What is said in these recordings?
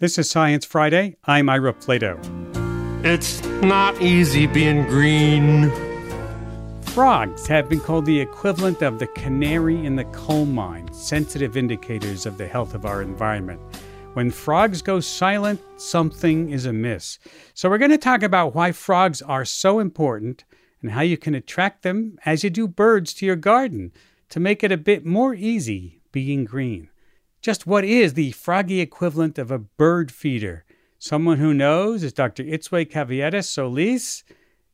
This is Science Friday. I'm Ira Flatow. It's not easy being green. Frogs have been called the equivalent of the canary in the coal mine, sensitive indicators of the health of our environment. When frogs go silent, something is amiss. So, we're going to talk about why frogs are so important and how you can attract them as you do birds to your garden to make it a bit more easy being green. Just what is the froggy equivalent of a bird feeder? Someone who knows is Dr. Itzue Caviedes Solis.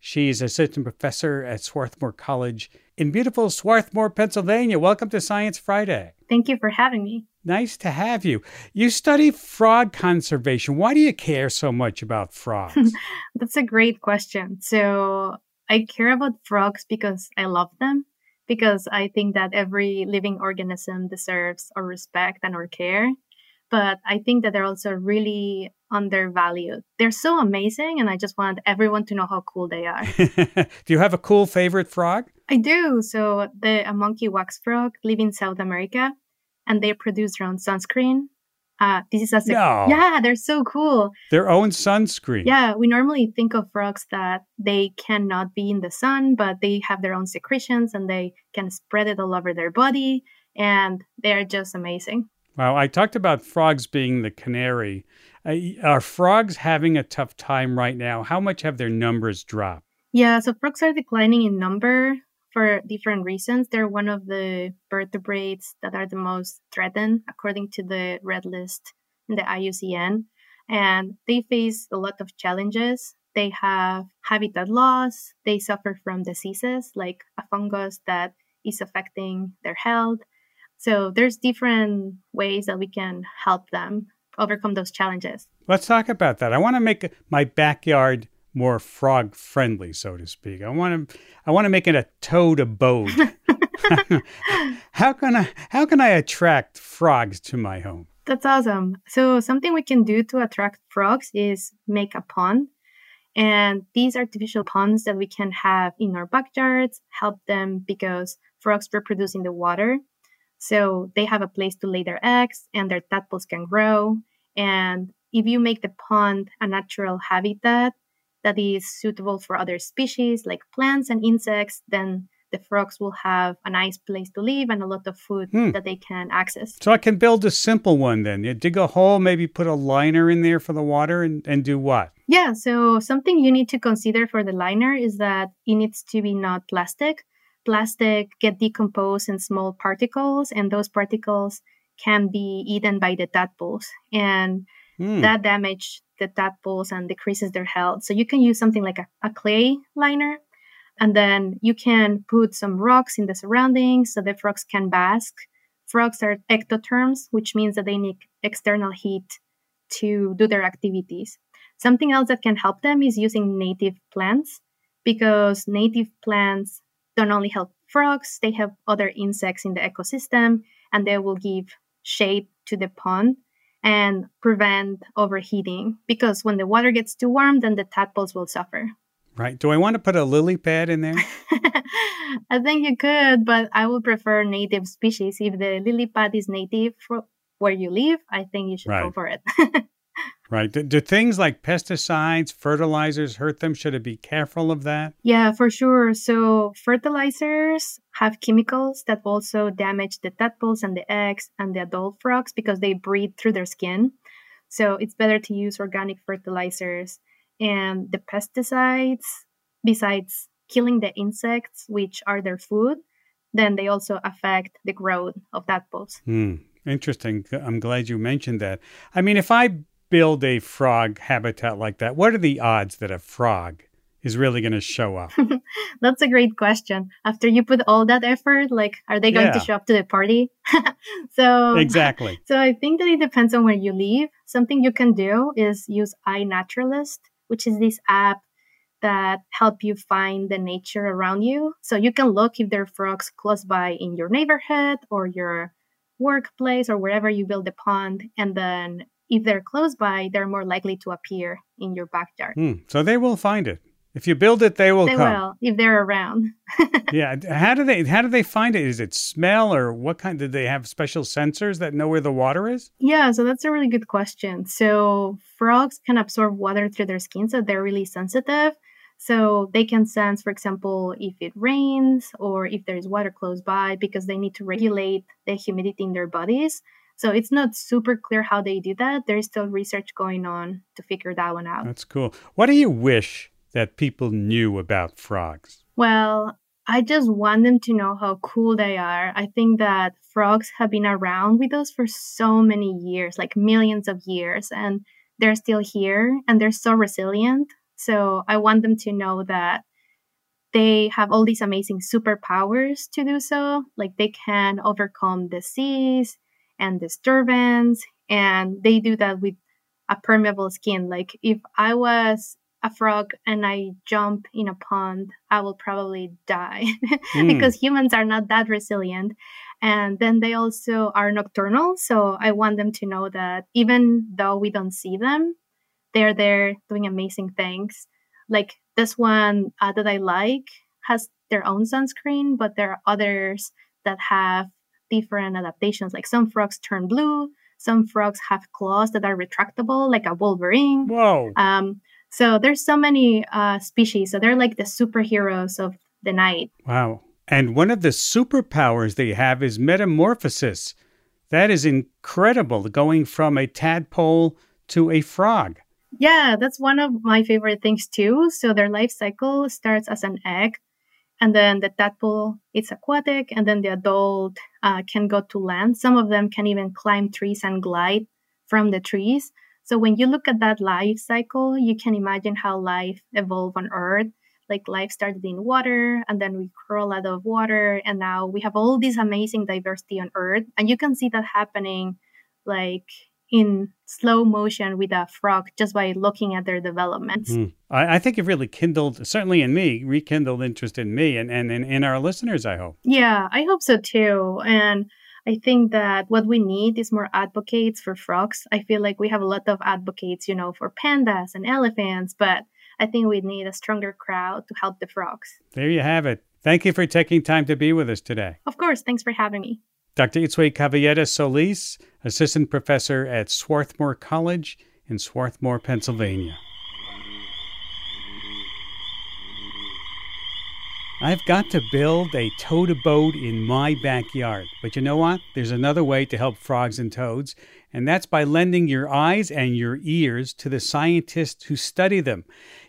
She's assistant professor at Swarthmore College in beautiful Swarthmore, Pennsylvania. Welcome to Science Friday. Thank you for having me. Nice to have you. You study frog conservation. Why do you care so much about frogs? That's a great question. So, I care about frogs because I love them, because I think that every living organism deserves our respect and our care. But I think that they're also really undervalued. They're so amazing, and I just want everyone to know how cool they are. do you have a cool favorite frog? I do. So, the a monkey wax frog live in South America, and they produce their own sunscreen. Uh, this is a no. yeah, they're so cool. Their own sunscreen. Yeah, we normally think of frogs that they cannot be in the sun, but they have their own secretions and they can spread it all over their body, and they're just amazing. Wow, I talked about frogs being the canary. Uh, are frogs having a tough time right now? How much have their numbers dropped? Yeah, so frogs are declining in number for different reasons. They're one of the vertebrates that are the most threatened according to the red list in the IUCN. And they face a lot of challenges. They have habitat loss, they suffer from diseases like a fungus that is affecting their health. So there's different ways that we can help them overcome those challenges. Let's talk about that. I want to make my backyard more frog friendly, so to speak. I want to I want to make it a toad abode. how can I how can I attract frogs to my home? That's awesome. So something we can do to attract frogs is make a pond. And these artificial ponds that we can have in our backyards help them because frogs reproduce in the water. So they have a place to lay their eggs and their tadpoles can grow. And if you make the pond a natural habitat, that is suitable for other species like plants and insects, then the frogs will have a nice place to live and a lot of food hmm. that they can access. So I can build a simple one then. You dig a hole, maybe put a liner in there for the water and, and do what? Yeah, so something you need to consider for the liner is that it needs to be not plastic. Plastic get decomposed in small particles and those particles can be eaten by the tadpoles. And Mm. That damage the tadpoles and decreases their health. So you can use something like a, a clay liner, and then you can put some rocks in the surroundings so the frogs can bask. Frogs are ectotherms, which means that they need external heat to do their activities. Something else that can help them is using native plants because native plants don't only help frogs, they have other insects in the ecosystem and they will give shade to the pond and prevent overheating because when the water gets too warm, then the tadpoles will suffer. Right. Do I want to put a lily pad in there? I think you could, but I would prefer native species. If the lily pad is native for where you live, I think you should right. go for it. Right. Do, do, things like pesticides, fertilizers hurt them? Should it be careful of that? Yeah, for sure. So, fertilizers have chemicals that also damage the tadpoles and the eggs and the adult frogs because they breathe through their skin. So, it's better to use organic fertilizers. And the pesticides, besides killing the insects, which are their food, then they also affect the growth of tadpoles. Hmm. Interesting. I'm glad you mentioned that. I mean, if I build a frog habitat like that, what are the odds that a frog is really going to show up? That's a great question. After you put all that effort, like, are they going yeah. to show up to the party? so exactly. So I think that it depends on where you live. Something you can do is use iNaturalist, which is this app that help you find the nature around you. So you can look if there are frogs close by in your neighborhood or your workplace or wherever you build a pond, and then if they're close by, they're more likely to appear in your backyard. Mm, so they will find it. If you build it, they will they come. will if they're around. yeah. How do they how do they find it? Is it smell or what kind? Do they have special sensors that know where the water is? Yeah, so that's a really good question. So frogs can absorb water through their skin, so they're really sensitive. So they can sense, for example, if it rains or if there's water close by because they need to regulate the humidity in their bodies. So it's not super clear how they do that. There's still research going on to figure that one out. That's cool. What do you wish that people knew about frogs? Well, I just want them to know how cool they are. I think that frogs have been around with us for so many years, like millions of years, and they're still here and they're so resilient. So I want them to know that they have all these amazing superpowers to do so. Like they can overcome disease and disturbance, and they do that with a permeable skin. Like if I was a frog and I jump in a pond, I will probably die mm. because humans are not that resilient. And then they also are nocturnal. So I want them to know that even though we don't see them, they're there doing amazing things. Like this one uh, that I like has their own sunscreen, but there are others that have different adaptations. Like some frogs turn blue, some frogs have claws that are retractable, like a wolverine. Whoa. Um, so there's so many uh, species. So they're like the superheroes of the night. Wow. And one of the superpowers they have is metamorphosis. That is incredible, going from a tadpole to a frog. Yeah, that's one of my favorite things too. So their life cycle starts as an egg, and then the tadpole it's aquatic, and then the adult uh, can go to land. Some of them can even climb trees and glide from the trees. So when you look at that life cycle, you can imagine how life evolved on Earth. Like life started in water, and then we crawl out of water, and now we have all this amazing diversity on Earth. And you can see that happening, like in slow motion with a frog just by looking at their developments. Mm. I, I, think you've really kindled, certainly in me, rekindled interest in me and, and, and in our listeners, I hope. Yeah, I hope so too. And I think that what we need is more advocates for frogs. I feel like we have a lot of advocates, you know, for pandas and elephants, but I think we need a stronger crowd to help the frogs. There you have it. Thank you for taking time to be with us today. Of course. Thanks for having me. Dr. Itzue Caviedes Solis, Assistant Professor at Swarthmore College in Swarthmore, Pennsylvania. I've got to build a toad abode in my backyard. But you know what? There's another way to help frogs and toads, and that's by lending your eyes and your ears to the scientists who study them.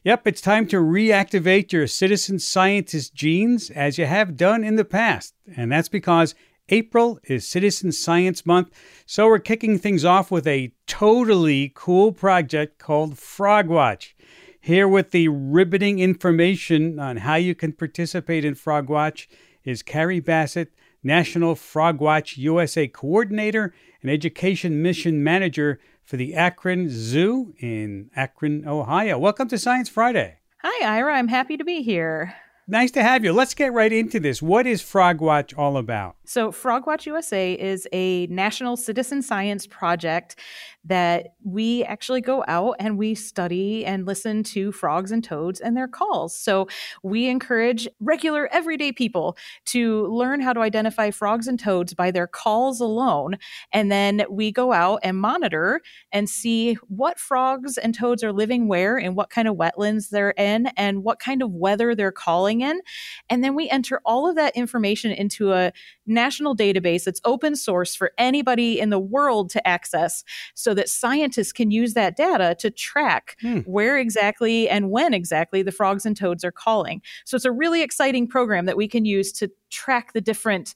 Yep, it's time to reactivate your citizen scientist genes as you have done in the past. And that's because April is Citizen Science Month, so we're kicking things off with a totally cool project called Frogwatch. Here with the riveting information on how you can participate in Frogwatch is Carrie Bassett, National Frogwatch USA Coordinator and Education Mission Manager for the Akron Zoo in Akron, Ohio. Welcome to Science Friday. Hi, Ira. I'm happy to be here. Nice to have you. Let's get right into this. What is Frogwatch all about? So, Frogwatch USA is a national citizen science project that we actually go out and we study and listen to frogs and toads and their calls. So, we encourage regular, everyday people to learn how to identify frogs and toads by their calls alone. And then we go out and monitor and see what frogs and toads are living where and what kind of wetlands they're in and what kind of weather they're calling in. And then we enter all of that information into a national database that's open source for anybody in the world to access so that scientists can use that data to track hmm. where exactly and when exactly the frogs and toads are calling. So it's a really exciting program that we can use to track the different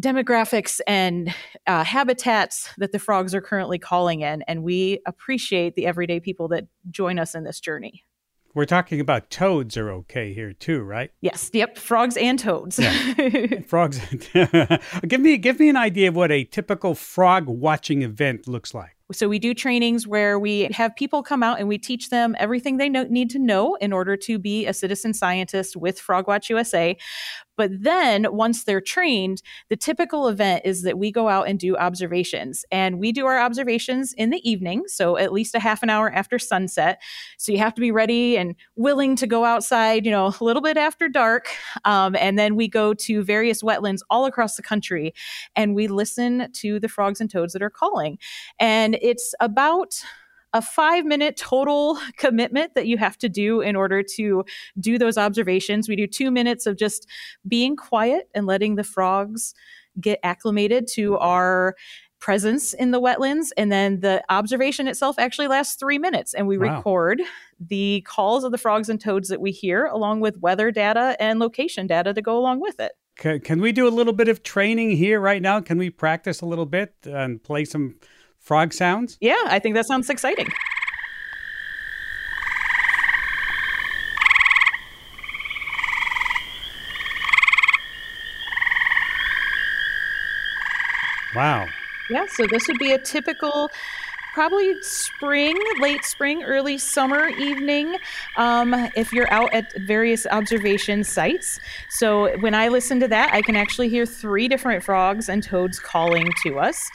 demographics and uh, habitats that the frogs are currently calling in. And we appreciate the everyday people that join us in this journey. We're talking about toads are okay here too, right? Yes. Yep. Frogs and toads. Yeah. Frogs. give me give me an idea of what a typical frog watching event looks like. So we do trainings where we have people come out and we teach them everything they know, need to know in order to be a citizen scientist with Frogwatch USA. But then once they're trained, the typical event is that we go out and do observations. And we do our observations in the evening, so at least a half an hour after sunset. So you have to be ready and willing to go outside, you know, a little bit after dark. Um, and then we go to various wetlands all across the country and we listen to the frogs and toads that are calling. And it's about a five minute total commitment that you have to do in order to do those observations. We do two minutes of just being quiet and letting the frogs get acclimated to our presence in the wetlands. And then the observation itself actually lasts three minutes. And we wow. record the calls of the frogs and toads that we hear, along with weather data and location data to go along with it. Can, can we do a little bit of training here right now? Can we practice a little bit and play some frog sounds? Yeah, I think that sounds exciting. Wow. Yeah, so this would be a typical probably spring, late spring, early summer evening um, if you're out at various observation sites. So when I listen to that, I can actually hear three different frogs and toads calling to us.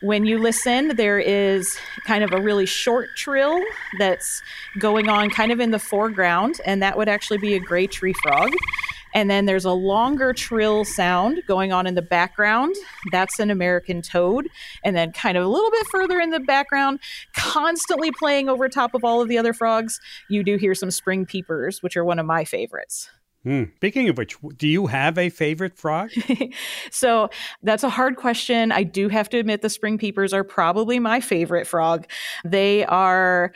When you listen, there is kind of a really short trill that's going on kind of in the foreground, and that would actually be a gray tree frog. And then there's a longer trill sound going on in the background. That's an American toad. And then, kind of a little bit further in the background, constantly playing over top of all of the other frogs, you do hear some spring peepers, which are one of my favorites. Hmm. Speaking of which, do you have a favorite frog? so that's a hard question. I do have to admit the spring peepers are probably my favorite frog. They are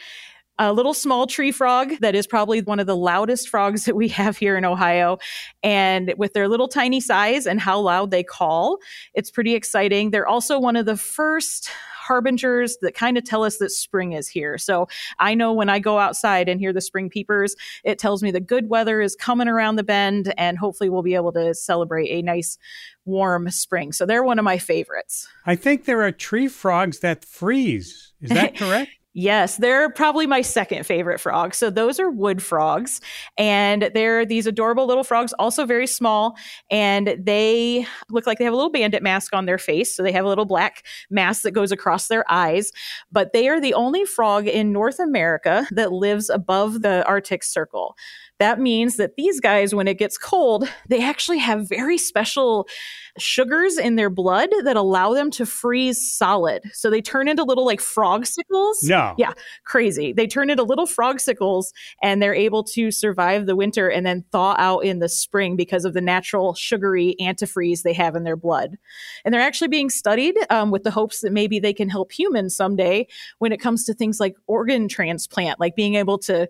a little small tree frog that is probably one of the loudest frogs that we have here in Ohio. And with their little tiny size and how loud they call, it's pretty exciting. They're also one of the first harbingers that kind of tell us that spring is here. So I know when I go outside and hear the spring peepers, it tells me the good weather is coming around the bend and hopefully we'll be able to celebrate a nice warm spring. So they're one of my favorites. I think there are tree frogs that freeze. Is that correct? Yes, they're probably my second favorite frog. So those are wood frogs, and they're these adorable little frogs, also very small, and they look like they have a little bandit mask on their face. So they have a little black mask that goes across their eyes. But they are the only frog in North America that lives above the Arctic Circle. That means that these guys, when it gets cold, they actually have very special sugars in their blood that allow them to freeze solid. So they turn into little like frog sickles. No. Yeah, crazy. They turn into little frog sickles and they're able to survive the winter and then thaw out in the spring because of the natural sugary antifreeze they have in their blood. And they're actually being studied um, with the hopes that maybe they can help humans someday when it comes to things like organ transplant, like being able to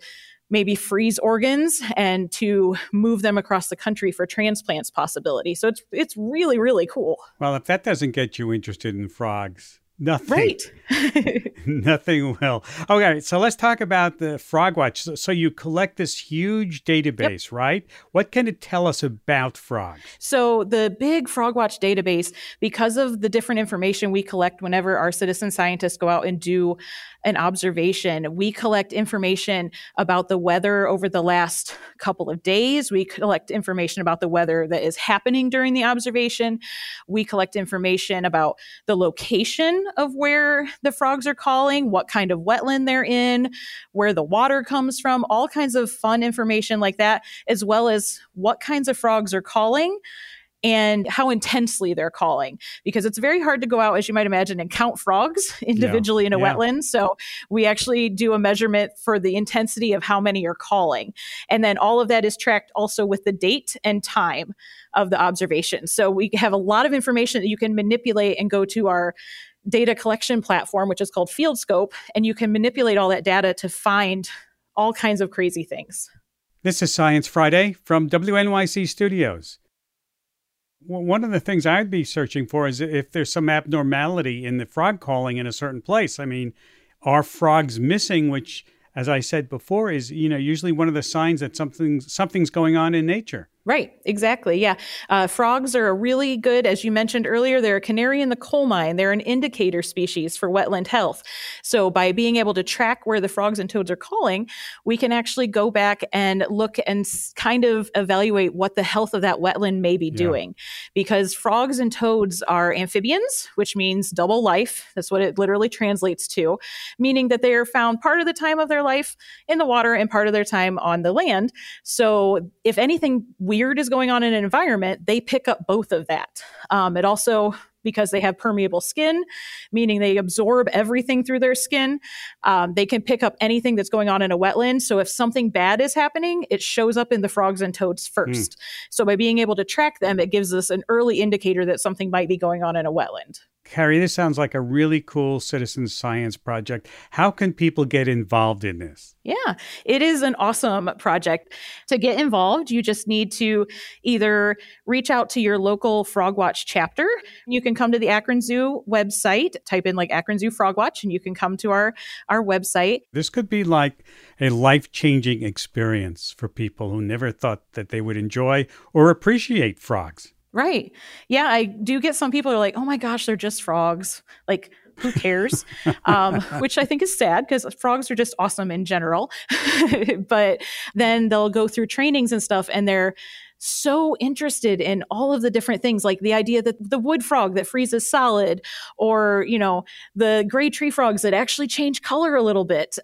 maybe freeze organs and to move them across the country for transplants possibility. So it's it's really really cool. Well, if that doesn't get you interested in frogs, Nothing. Right. nothing will. Okay, so let's talk about the Frogwatch. So, so you collect this huge database, yep. right? What can it tell us about frogs? So the big Frogwatch database, because of the different information we collect whenever our citizen scientists go out and do an observation. We collect information about the weather over the last couple of days. We collect information about the weather that is happening during the observation. We collect information about the location of where the frogs are calling, what kind of wetland they're in, where the water comes from, all kinds of fun information like that, as well as what kinds of frogs are calling and how intensely they're calling because it's very hard to go out as you might imagine and count frogs individually yeah. in a yeah. wetland so we actually do a measurement for the intensity of how many are calling and then all of that is tracked also with the date and time of the observation so we have a lot of information that you can manipulate and go to our data collection platform which is called FieldScope and you can manipulate all that data to find all kinds of crazy things this is Science Friday from WNYC Studios one of the things I'd be searching for is if there's some abnormality in the frog calling in a certain place. I mean, are frogs missing? Which, as I said before, is you know usually one of the signs that something something's going on in nature. Right, exactly. Yeah. Uh, frogs are a really good, as you mentioned earlier, they're a canary in the coal mine. They're an indicator species for wetland health. So, by being able to track where the frogs and toads are calling, we can actually go back and look and kind of evaluate what the health of that wetland may be yeah. doing. Because frogs and toads are amphibians, which means double life. That's what it literally translates to, meaning that they are found part of the time of their life in the water and part of their time on the land. So, if anything, we weird is going on in an environment, they pick up both of that. Um, it also because they have permeable skin, meaning they absorb everything through their skin. Um, they can pick up anything that's going on in a wetland. So if something bad is happening, it shows up in the frogs and toads first. Mm. So by being able to track them, it gives us an early indicator that something might be going on in a wetland. Carrie, this sounds like a really cool citizen science project. How can people get involved in this? Yeah, it is an awesome project. To get involved, you just need to either reach out to your local Frogwatch chapter. You can come to the Akron Zoo website, type in like Akron Zoo Frogwatch, and you can come to our, our website. This could be like a life changing experience for people who never thought that they would enjoy or appreciate frogs. Right. Yeah, I do get some people are like, oh my gosh, they're just frogs. Like, who cares? um, which I think is sad because frogs are just awesome in general. but then they'll go through trainings and stuff and they're so interested in all of the different things like the idea that the wood frog that freezes solid or you know the gray tree frogs that actually change color a little bit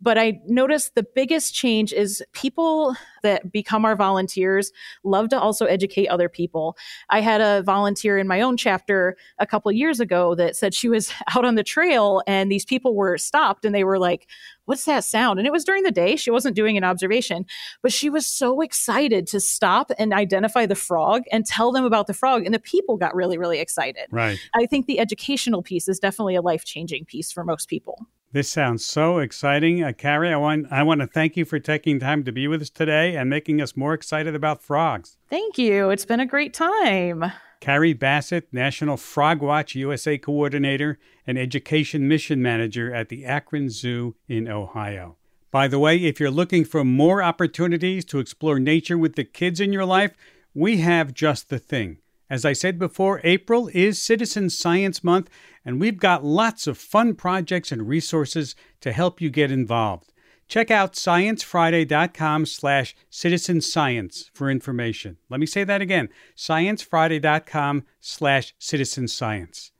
but I noticed the biggest change is people that become our volunteers love to also educate other people. I had a volunteer in my own chapter a couple years ago that said she was out on the trail and these people were stopped and they were like, What's that sound? And it was during the day. She wasn't doing an observation, but she was so excited to stop and identify the frog and tell them about the frog. And the people got really, really excited. Right. I think the educational piece is definitely a life changing piece for most people. This sounds so exciting. Uh, Carrie, I want, I want to thank you for taking time to be with us today and making us more excited about frogs. Thank you. It's been a great time. Carrie Bassett, National Frogwatch USA Coordinator and Education Mission Manager at the Akron Zoo in Ohio. By the way, if you're looking for more opportunities to explore nature with the kids in your life, we have just the thing. As I said before, April is Citizen Science Month, and we've got lots of fun projects and resources to help you get involved. Check out sciencefriday.com slash citizenscience for information. Let me say that again, sciencefriday.com slash citizenscience.